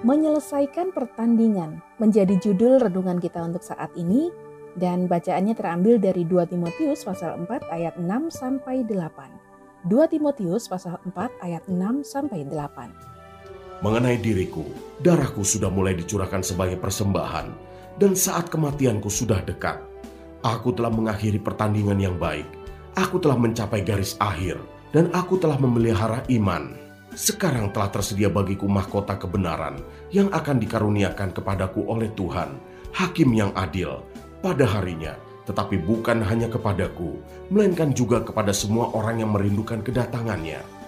Menyelesaikan pertandingan menjadi judul renungan kita untuk saat ini dan bacaannya terambil dari 2 Timotius pasal 4 ayat 6 sampai 8. 2 Timotius pasal 4 ayat 6 sampai 8. Mengenai diriku, darahku sudah mulai dicurahkan sebagai persembahan dan saat kematianku sudah dekat. Aku telah mengakhiri pertandingan yang baik. Aku telah mencapai garis akhir dan aku telah memelihara iman. Sekarang telah tersedia bagiku mahkota kebenaran yang akan dikaruniakan kepadaku oleh Tuhan, Hakim yang adil, pada harinya, tetapi bukan hanya kepadaku, melainkan juga kepada semua orang yang merindukan kedatangannya.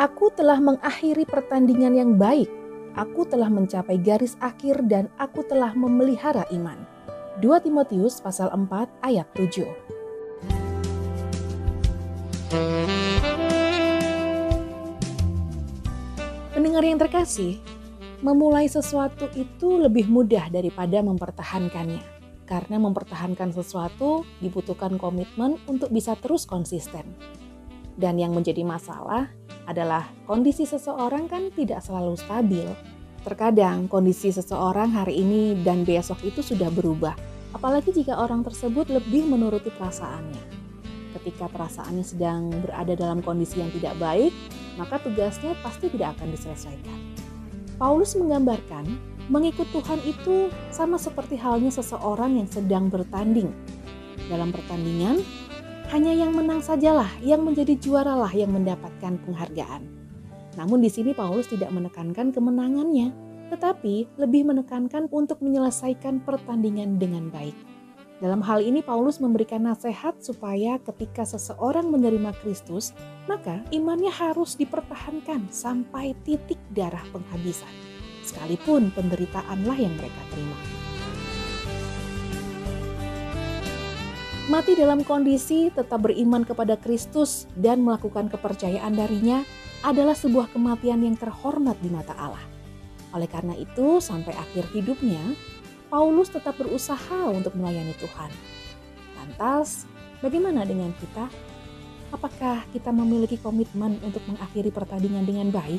Aku telah mengakhiri pertandingan yang baik. Aku telah mencapai garis akhir dan aku telah memelihara iman. 2 Timotius pasal 4 ayat 7. Pendengar yang terkasih, memulai sesuatu itu lebih mudah daripada mempertahankannya. Karena mempertahankan sesuatu dibutuhkan komitmen untuk bisa terus konsisten. Dan yang menjadi masalah adalah kondisi seseorang kan tidak selalu stabil. Terkadang kondisi seseorang hari ini dan besok itu sudah berubah, apalagi jika orang tersebut lebih menuruti perasaannya. Ketika perasaannya sedang berada dalam kondisi yang tidak baik, maka tugasnya pasti tidak akan diselesaikan. Paulus menggambarkan mengikut Tuhan itu sama seperti halnya seseorang yang sedang bertanding. Dalam pertandingan, hanya yang menang sajalah yang menjadi juaralah yang mendapatkan penghargaan. Namun di sini Paulus tidak menekankan kemenangannya, tetapi lebih menekankan untuk menyelesaikan pertandingan dengan baik. Dalam hal ini Paulus memberikan nasihat supaya ketika seseorang menerima Kristus, maka imannya harus dipertahankan sampai titik darah penghabisan. Sekalipun penderitaanlah yang mereka terima. Mati dalam kondisi tetap beriman kepada Kristus dan melakukan kepercayaan darinya adalah sebuah kematian yang terhormat di mata Allah. Oleh karena itu, sampai akhir hidupnya, Paulus tetap berusaha untuk melayani Tuhan. Lantas, bagaimana dengan kita? Apakah kita memiliki komitmen untuk mengakhiri pertandingan dengan baik?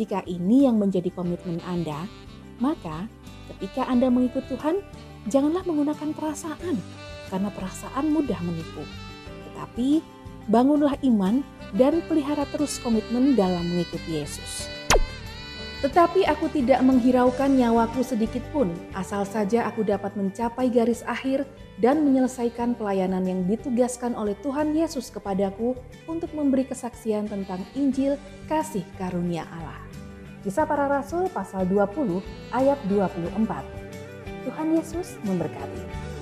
Jika ini yang menjadi komitmen Anda, maka ketika Anda mengikut Tuhan, janganlah menggunakan perasaan, karena perasaan mudah menipu. Tetapi bangunlah iman dan pelihara terus komitmen dalam mengikuti Yesus. Tetapi aku tidak menghiraukan nyawaku sedikit pun, asal saja aku dapat mencapai garis akhir dan menyelesaikan pelayanan yang ditugaskan oleh Tuhan Yesus kepadaku untuk memberi kesaksian tentang Injil kasih karunia Allah. Kisah para Rasul pasal 20 ayat 24. Tuhan Yesus memberkati.